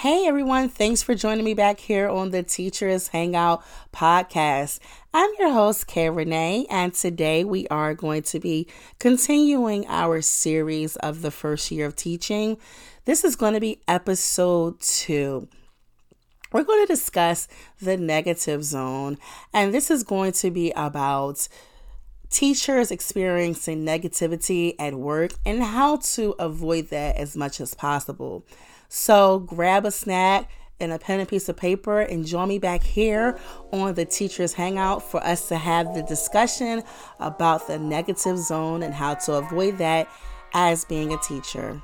Hey everyone, thanks for joining me back here on the Teachers Hangout podcast. I'm your host, Kay Renee, and today we are going to be continuing our series of the first year of teaching. This is going to be episode two. We're going to discuss the negative zone, and this is going to be about teachers experiencing negativity at work and how to avoid that as much as possible. So grab a snack and a pen and piece of paper and join me back here on the Teachers Hangout for us to have the discussion about the negative zone and how to avoid that as being a teacher.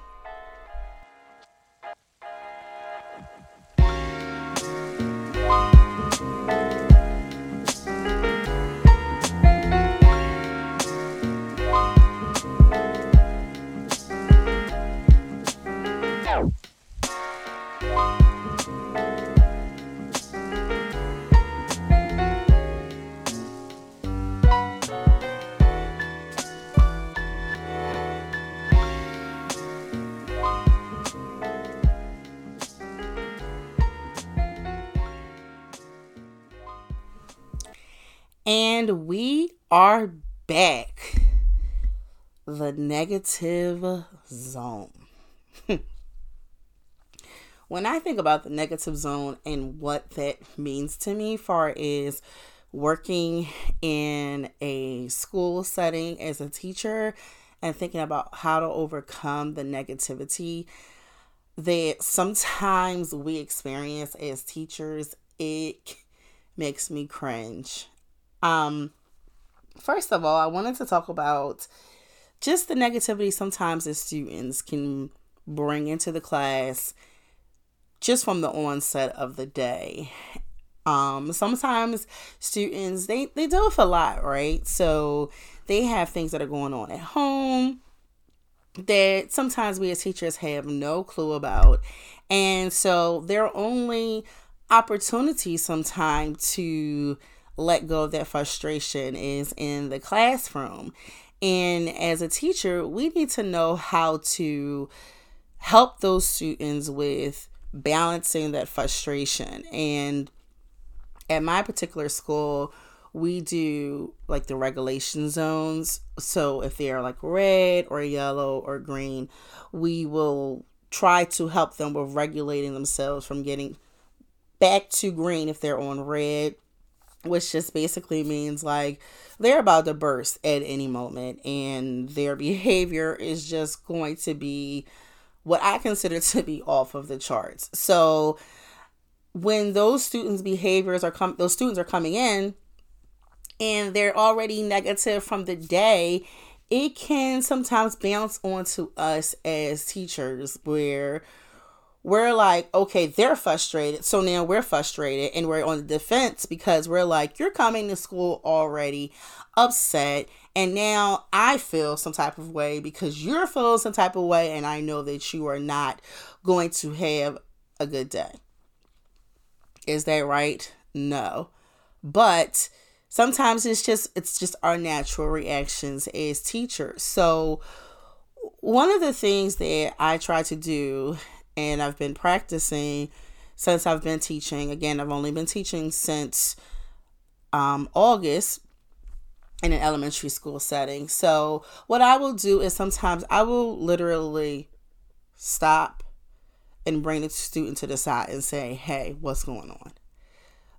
Are back. The negative zone. when I think about the negative zone and what that means to me, far as working in a school setting as a teacher and thinking about how to overcome the negativity that sometimes we experience as teachers, it makes me cringe. Um, first of all, I wanted to talk about just the negativity sometimes the students can bring into the class just from the onset of the day. Um, sometimes students they, they deal with a lot, right? So they have things that are going on at home that sometimes we as teachers have no clue about. And so their only opportunity sometimes to let go of that frustration is in the classroom. And as a teacher, we need to know how to help those students with balancing that frustration. And at my particular school, we do like the regulation zones. So if they are like red or yellow or green, we will try to help them with regulating themselves from getting back to green if they're on red which just basically means like they're about to burst at any moment and their behavior is just going to be what I consider to be off of the charts. So when those students behaviors are com- those students are coming in and they're already negative from the day, it can sometimes bounce onto us as teachers where we're like, okay, they're frustrated. So now we're frustrated and we're on the defense because we're like, you're coming to school already upset. And now I feel some type of way because you're feeling some type of way. And I know that you are not going to have a good day. Is that right? No. But sometimes it's just it's just our natural reactions as teachers. So one of the things that I try to do and I've been practicing since I've been teaching. Again, I've only been teaching since um, August in an elementary school setting. So, what I will do is sometimes I will literally stop and bring the student to the side and say, Hey, what's going on?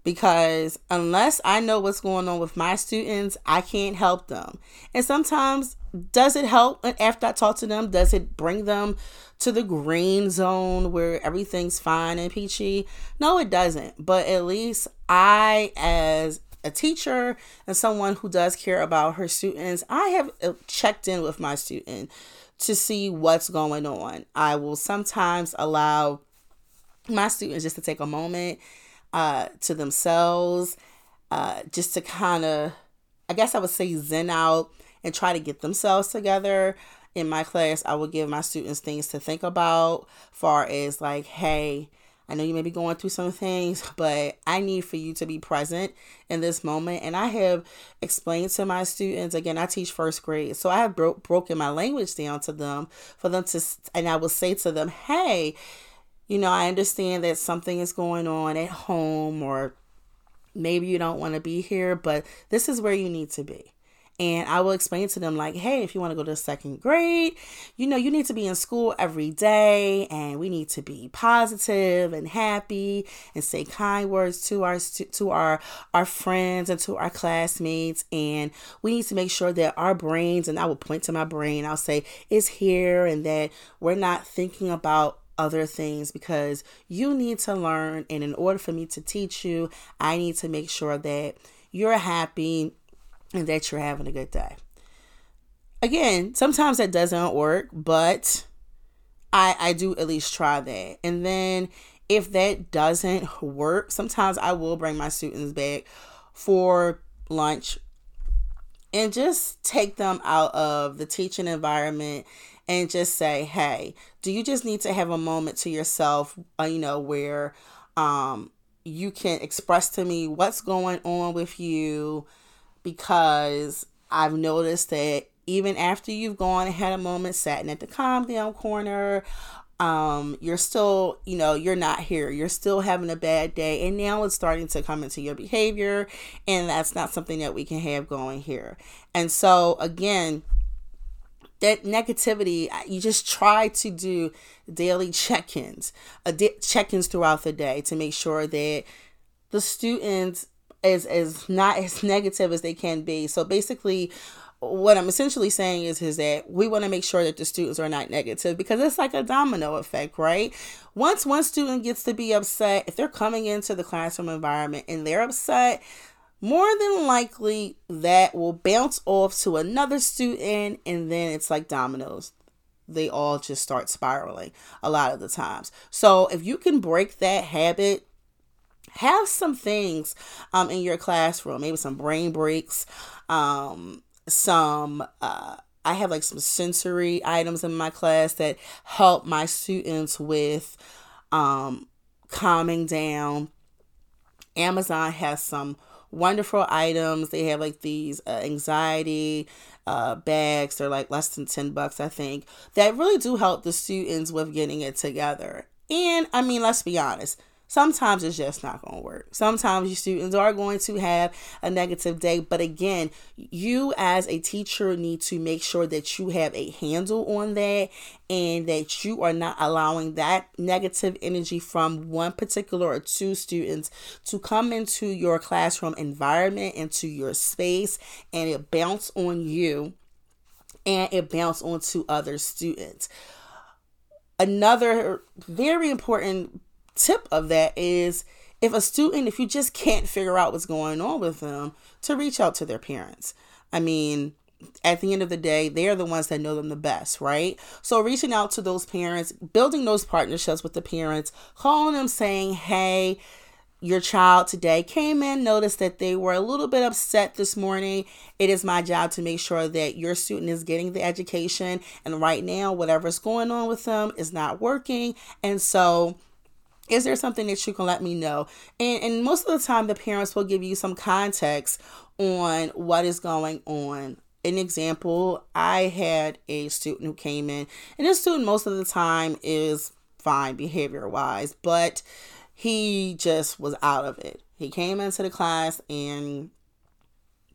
Because unless I know what's going on with my students, I can't help them. And sometimes, does it help and after I talk to them? Does it bring them to the green zone where everything's fine and peachy. No, it doesn't. But at least I, as a teacher and someone who does care about her students, I have uh, checked in with my student to see what's going on. I will sometimes allow my students just to take a moment uh, to themselves, uh, just to kind of, I guess I would say, zen out and try to get themselves together in my class, I would give my students things to think about, far as like, hey, I know you may be going through some things, but I need for you to be present in this moment. And I have explained to my students, again, I teach first grade, so I have bro- broken my language down to them for them to, and I will say to them, hey, you know, I understand that something is going on at home or maybe you don't want to be here, but this is where you need to be. And I will explain to them, like, hey, if you want to go to second grade, you know, you need to be in school every day and we need to be positive and happy and say kind words to our to our our friends and to our classmates. And we need to make sure that our brains, and I will point to my brain, I'll say, is here and that we're not thinking about other things because you need to learn. And in order for me to teach you, I need to make sure that you're happy and that you're having a good day. Again, sometimes that doesn't work, but I I do at least try that. And then if that doesn't work, sometimes I will bring my students back for lunch and just take them out of the teaching environment and just say, "Hey, do you just need to have a moment to yourself, uh, you know, where um you can express to me what's going on with you?" because I've noticed that even after you've gone and had a moment sat at the calm down corner, um, you're still, you know, you're not here. You're still having a bad day. And now it's starting to come into your behavior. And that's not something that we can have going here. And so, again, that negativity, you just try to do daily check ins, uh, check ins throughout the day to make sure that the students is is not as negative as they can be. So basically what I'm essentially saying is is that we want to make sure that the students are not negative because it's like a domino effect, right? Once one student gets to be upset, if they're coming into the classroom environment and they're upset, more than likely that will bounce off to another student and then it's like dominoes they all just start spiraling a lot of the times. So if you can break that habit have some things um, in your classroom, maybe some brain breaks, um, some. Uh, I have like some sensory items in my class that help my students with um, calming down. Amazon has some wonderful items. They have like these uh, anxiety uh, bags. They're like less than 10 bucks, I think, that really do help the students with getting it together. And I mean, let's be honest, Sometimes it's just not going to work. Sometimes your students are going to have a negative day. But again, you as a teacher need to make sure that you have a handle on that and that you are not allowing that negative energy from one particular or two students to come into your classroom environment, into your space, and it bounce on you and it bounce onto other students. Another very important tip of that is if a student, if you just can't figure out what's going on with them, to reach out to their parents. I mean, at the end of the day, they are the ones that know them the best, right? So reaching out to those parents, building those partnerships with the parents, calling them saying, hey, your child today came in, noticed that they were a little bit upset this morning. It is my job to make sure that your student is getting the education. And right now, whatever's going on with them is not working. And so is there something that you can let me know? And, and most of the time, the parents will give you some context on what is going on. An example, I had a student who came in, and this student most of the time is fine behavior wise, but he just was out of it. He came into the class and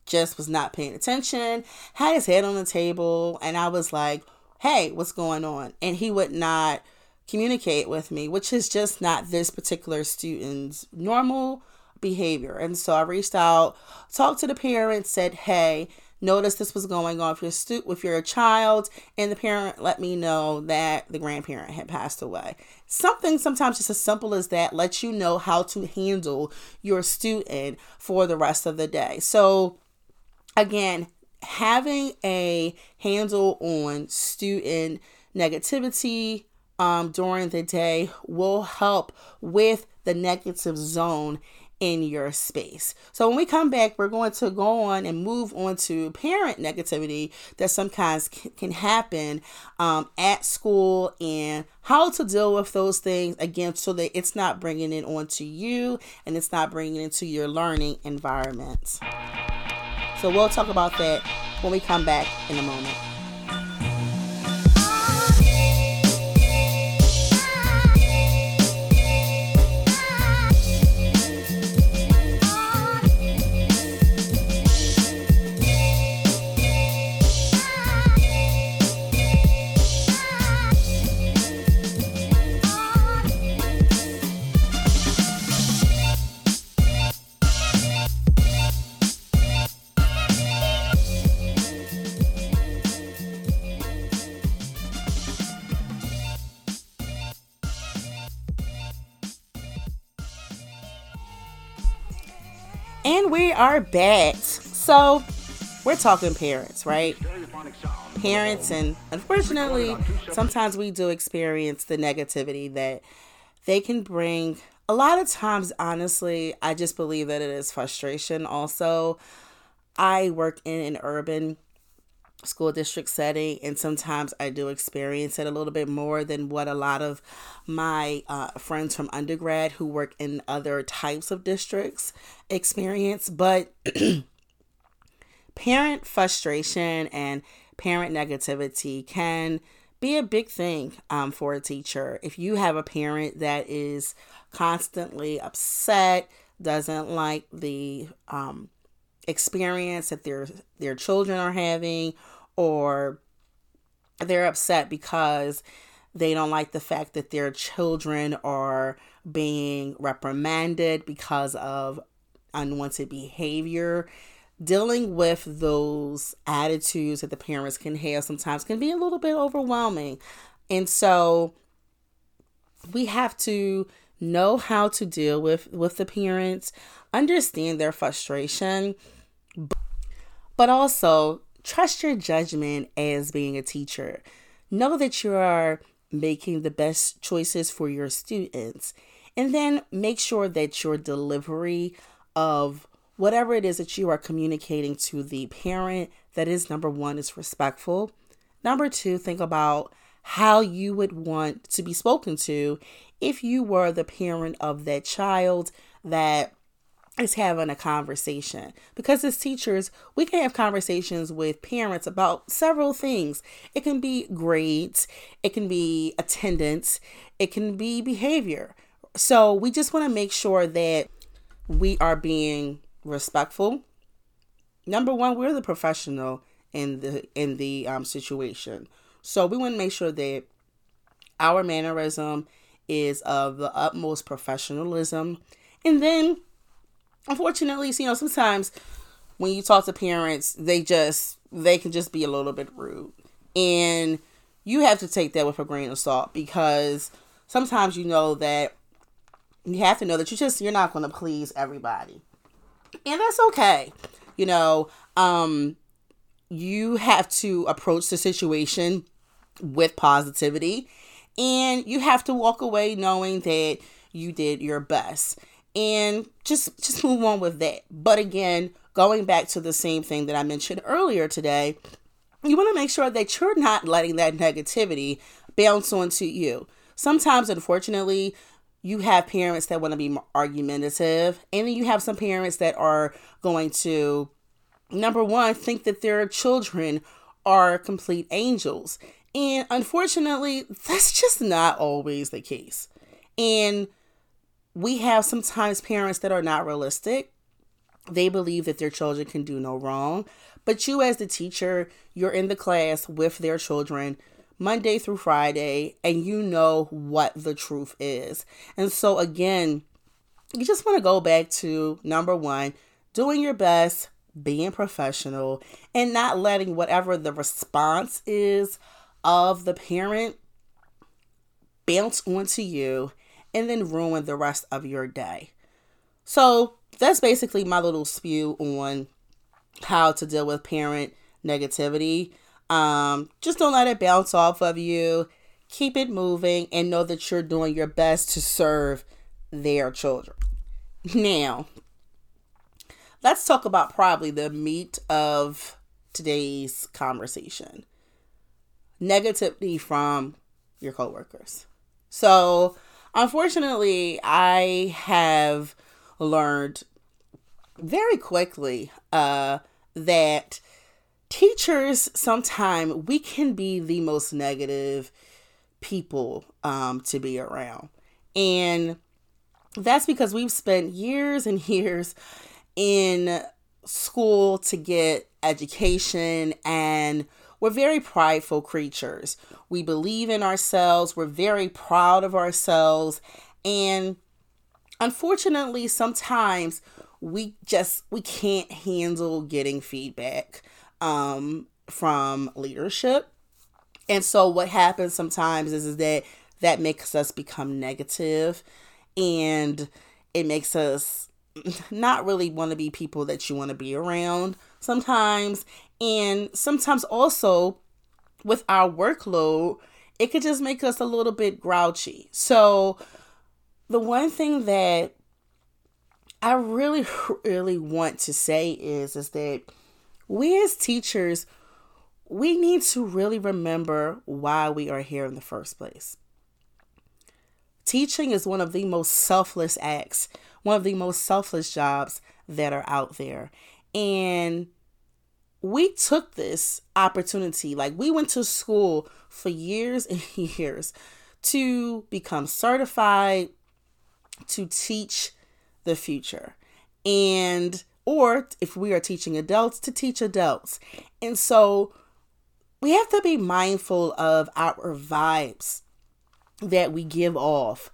just was not paying attention, had his head on the table, and I was like, hey, what's going on? And he would not communicate with me, which is just not this particular student's normal behavior. And so I reached out, talked to the parents, said, "Hey, noticed this was going on with your stu- with your child," and the parent let me know that the grandparent had passed away. Something sometimes just as simple as that lets you know how to handle your student for the rest of the day. So again, having a handle on student negativity, um, during the day will help with the negative zone in your space. So when we come back, we're going to go on and move on to parent negativity that sometimes can happen um, at school and how to deal with those things again so that it's not bringing it onto you and it's not bringing it into your learning environment. So we'll talk about that when we come back in a moment. Are back. So, we're talking parents, right? Parents, and unfortunately, sometimes we do experience the negativity that they can bring. A lot of times, honestly, I just believe that it is frustration. Also, I work in an urban school district setting and sometimes i do experience it a little bit more than what a lot of my uh, friends from undergrad who work in other types of districts experience. But parent frustration and parent negativity can be a big thing um, for a teacher. If you have a parent that is constantly upset doesn't like the um, experience that their their children are having or they're upset because they don't like the fact that their children are being reprimanded because of unwanted behavior. Dealing with those attitudes that the parents can have sometimes can be a little bit overwhelming. And so we have to know how to deal with with the parents understand their frustration but also trust your judgment as being a teacher. Know that you are making the best choices for your students. And then make sure that your delivery of whatever it is that you are communicating to the parent that is number one is respectful. Number two, think about how you would want to be spoken to if you were the parent of that child that is having a conversation. Because as teachers we can have conversations with parents about several things. It can be grades it can be attendance it can be behavior. So we just want to make sure that we are being respectful. Number one we're the professional in the in the um, situation. So we want to make sure that our mannerism is of the utmost professionalism. And then unfortunately, you know, sometimes when you talk to parents, they just they can just be a little bit rude. And you have to take that with a grain of salt because sometimes you know that you have to know that you just you're not going to please everybody. And that's okay. You know, um you have to approach the situation with positivity and you have to walk away knowing that you did your best and just just move on with that. But again, going back to the same thing that I mentioned earlier today, you want to make sure that you're not letting that negativity bounce onto you. Sometimes, unfortunately, you have parents that want to be argumentative, and then you have some parents that are going to, number one, think that their children are complete angels. And unfortunately, that's just not always the case. And we have sometimes parents that are not realistic. They believe that their children can do no wrong. But you, as the teacher, you're in the class with their children Monday through Friday, and you know what the truth is. And so, again, you just want to go back to number one, doing your best, being professional, and not letting whatever the response is of the parent bounce onto you and then ruin the rest of your day. So that's basically my little spew on how to deal with parent negativity. Um, just don't let it bounce off of you. Keep it moving and know that you're doing your best to serve their children. Now, let's talk about probably the meat of today's conversation negativity from your coworkers. So, Unfortunately, I have learned very quickly uh, that teachers sometimes we can be the most negative people um, to be around. And that's because we've spent years and years in school to get education and we're very prideful creatures. We believe in ourselves, we're very proud of ourselves, and unfortunately, sometimes we just we can't handle getting feedback um, from leadership. And so what happens sometimes is, is that that makes us become negative and it makes us not really want to be people that you want to be around sometimes. And sometimes also with our workload, it could just make us a little bit grouchy. So, the one thing that I really, really want to say is, is that we as teachers, we need to really remember why we are here in the first place. Teaching is one of the most selfless acts, one of the most selfless jobs that are out there. And we took this opportunity, like we went to school for years and years to become certified to teach the future. And or if we are teaching adults to teach adults. And so we have to be mindful of our vibes that we give off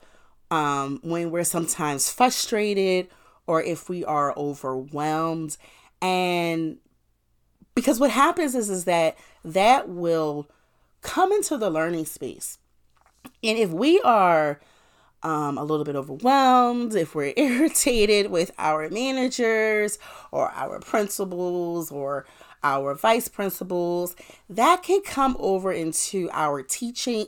um, when we're sometimes frustrated or if we are overwhelmed. And because what happens is, is that that will come into the learning space. And if we are um, a little bit overwhelmed, if we're irritated with our managers or our principals or our vice principals, that can come over into our teaching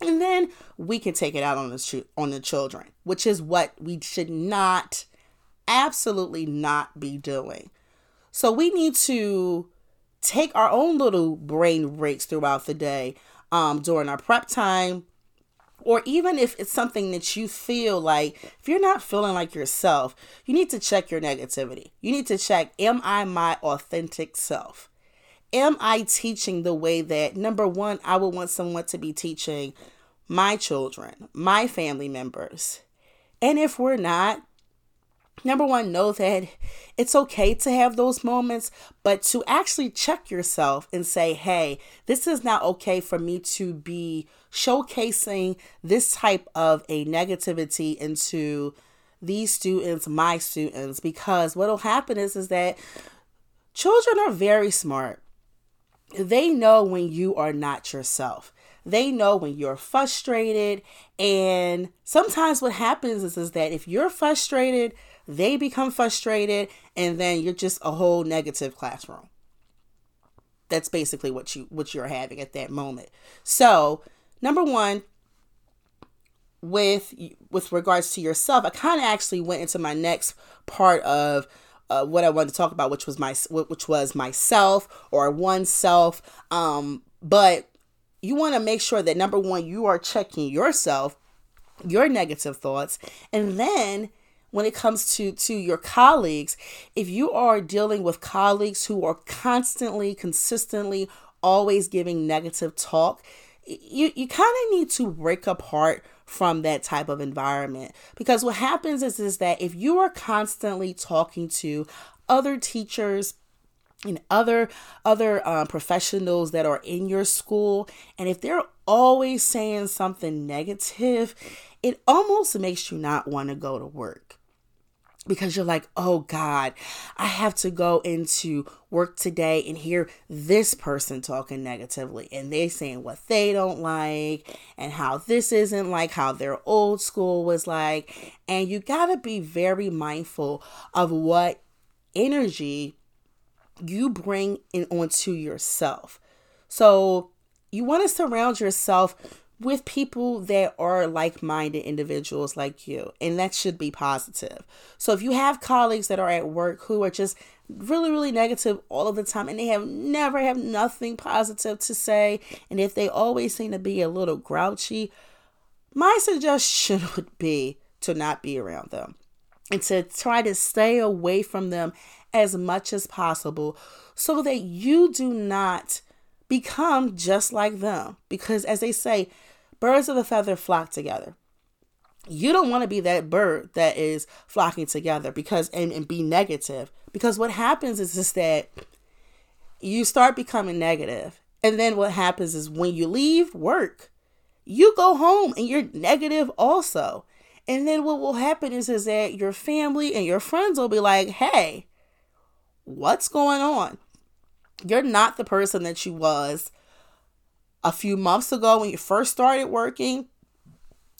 and then we can take it out on the on the children, which is what we should not absolutely not be doing. So we need to take our own little brain breaks throughout the day um, during our prep time or even if it's something that you feel like if you're not feeling like yourself you need to check your negativity you need to check am i my authentic self am i teaching the way that number one i would want someone to be teaching my children my family members and if we're not number one, know that it's okay to have those moments, but to actually check yourself and say, hey, this is not okay for me to be showcasing this type of a negativity into these students, my students, because what'll happen is, is that children are very smart. They know when you are not yourself. They know when you're frustrated. And sometimes what happens is, is that if you're frustrated, they become frustrated, and then you're just a whole negative classroom. That's basically what you what you're having at that moment. So, number one, with with regards to yourself, I kind of actually went into my next part of uh, what I wanted to talk about, which was my which was myself or oneself. Um, but you want to make sure that number one, you are checking yourself, your negative thoughts, and then when it comes to to your colleagues if you are dealing with colleagues who are constantly consistently always giving negative talk you you kind of need to break apart from that type of environment. Because what happens is is that if you are constantly talking to other teachers and other other um, professionals that are in your school and if they're always saying something negative it almost makes you not want to go to work because you're like, oh God, I have to go into work today and hear this person talking negatively and they saying what they don't like and how this isn't like how their old school was like. And you got to be very mindful of what energy you bring in onto yourself. So you want to surround yourself with people that are like minded individuals like you, and that should be positive. So, if you have colleagues that are at work who are just really, really negative all of the time and they have never have nothing positive to say, and if they always seem to be a little grouchy, my suggestion would be to not be around them and to try to stay away from them as much as possible so that you do not become just like them. Because, as they say, birds of a feather flock together. You don't want to be that bird that is flocking together because and, and be negative. Because what happens is just that you start becoming negative. And then what happens is when you leave work, you go home and you're negative also. And then what will happen is, is that your family and your friends will be like, hey, what's going on? You're not the person that you was a few months ago when you first started working,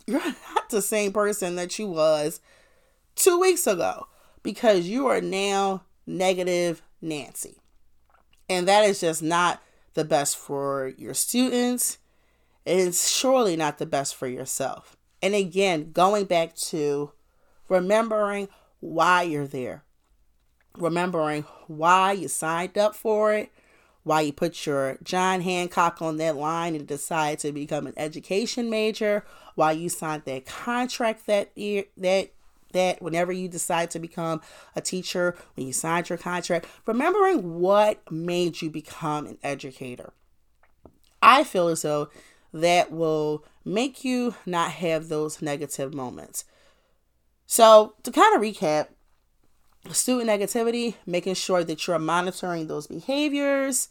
you're not the same person that you was two weeks ago because you are now negative Nancy. And that is just not the best for your students. It's surely not the best for yourself. And again, going back to remembering why you're there, remembering why you signed up for it, why you put your John Hancock on that line and decide to become an education major, why you signed that contract that year, that that whenever you decide to become a teacher, when you signed your contract, remembering what made you become an educator. I feel as though that will make you not have those negative moments. So, to kind of recap, student negativity, making sure that you're monitoring those behaviors,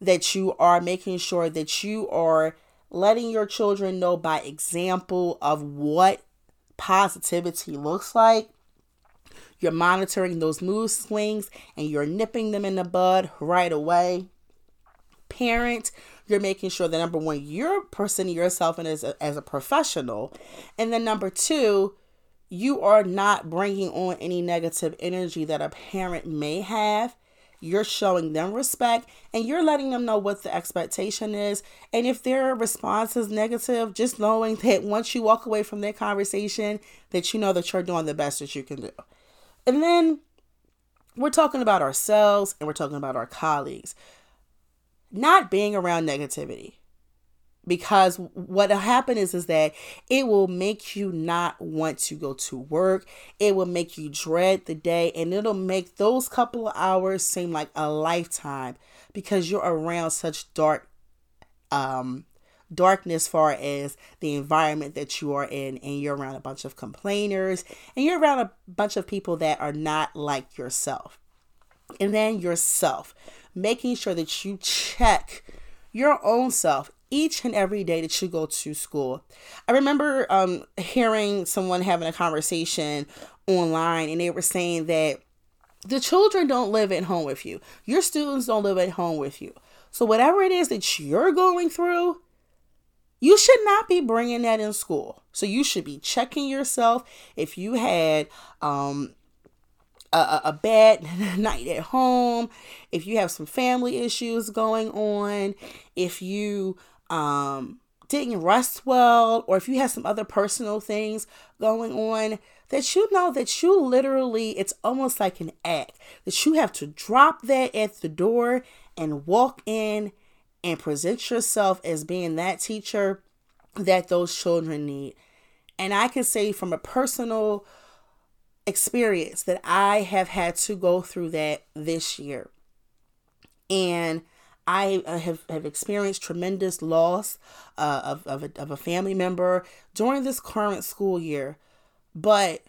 that you are making sure that you are letting your children know by example of what positivity looks like. You're monitoring those mood swings and you're nipping them in the bud right away. Parent, you're making sure that number one, you're presenting yourself as a, as a professional. And then number two, you are not bringing on any negative energy that a parent may have you're showing them respect and you're letting them know what the expectation is. And if their response is negative, just knowing that once you walk away from that conversation, that you know that you're doing the best that you can do. And then we're talking about ourselves and we're talking about our colleagues. Not being around negativity because what will happen is is that it will make you not want to go to work. It will make you dread the day and it'll make those couple of hours seem like a lifetime because you're around such dark um darkness far as the environment that you are in and you're around a bunch of complainers and you're around a bunch of people that are not like yourself. And then yourself making sure that you check your own self each and every day that you go to school. I remember um, hearing someone having a conversation online, and they were saying that the children don't live at home with you, your students don't live at home with you. So, whatever it is that you're going through, you should not be bringing that in school. So, you should be checking yourself if you had um, a, a bad night at home, if you have some family issues going on, if you um, didn't rest well, or if you have some other personal things going on, that you know that you literally, it's almost like an act, that you have to drop that at the door and walk in and present yourself as being that teacher that those children need. And I can say from a personal experience that I have had to go through that this year. And I uh, have, have experienced tremendous loss uh, of, of, a, of a family member during this current school year. But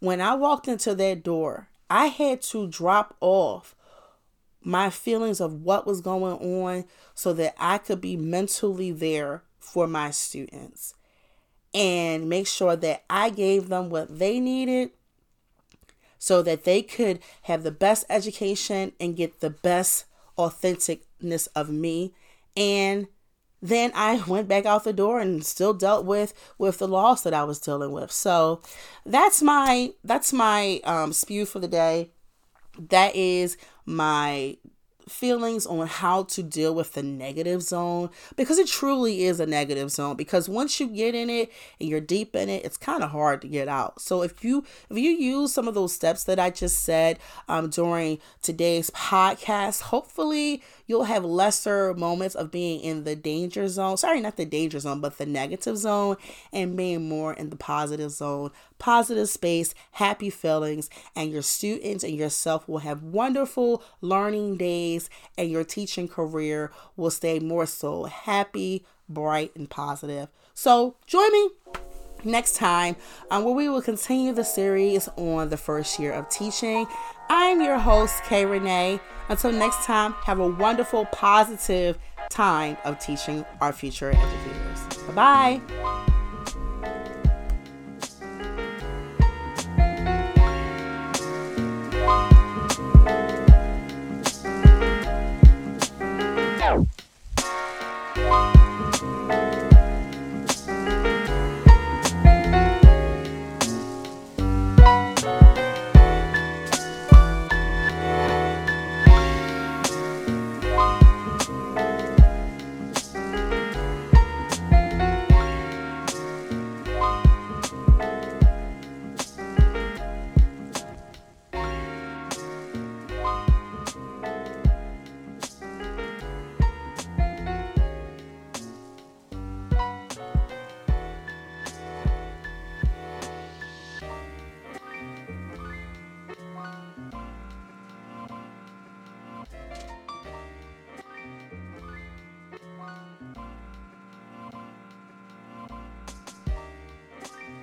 when I walked into that door, I had to drop off my feelings of what was going on so that I could be mentally there for my students and make sure that I gave them what they needed so that they could have the best education and get the best authenticness of me and then I went back out the door and still dealt with with the loss that I was dealing with. So that's my that's my um spew for the day. That is my feelings on how to deal with the negative zone because it truly is a negative zone because once you get in it and you're deep in it it's kind of hard to get out so if you if you use some of those steps that i just said um, during today's podcast hopefully you'll have lesser moments of being in the danger zone. Sorry, not the danger zone, but the negative zone and being more in the positive zone, positive space, happy feelings, and your students and yourself will have wonderful learning days and your teaching career will stay more so happy, bright, and positive. So join me next time um, where we will continue the series on the first year of teaching. I'm your host, Kay Renee. Until next time, have a wonderful, positive time of teaching our future educators. Bye bye.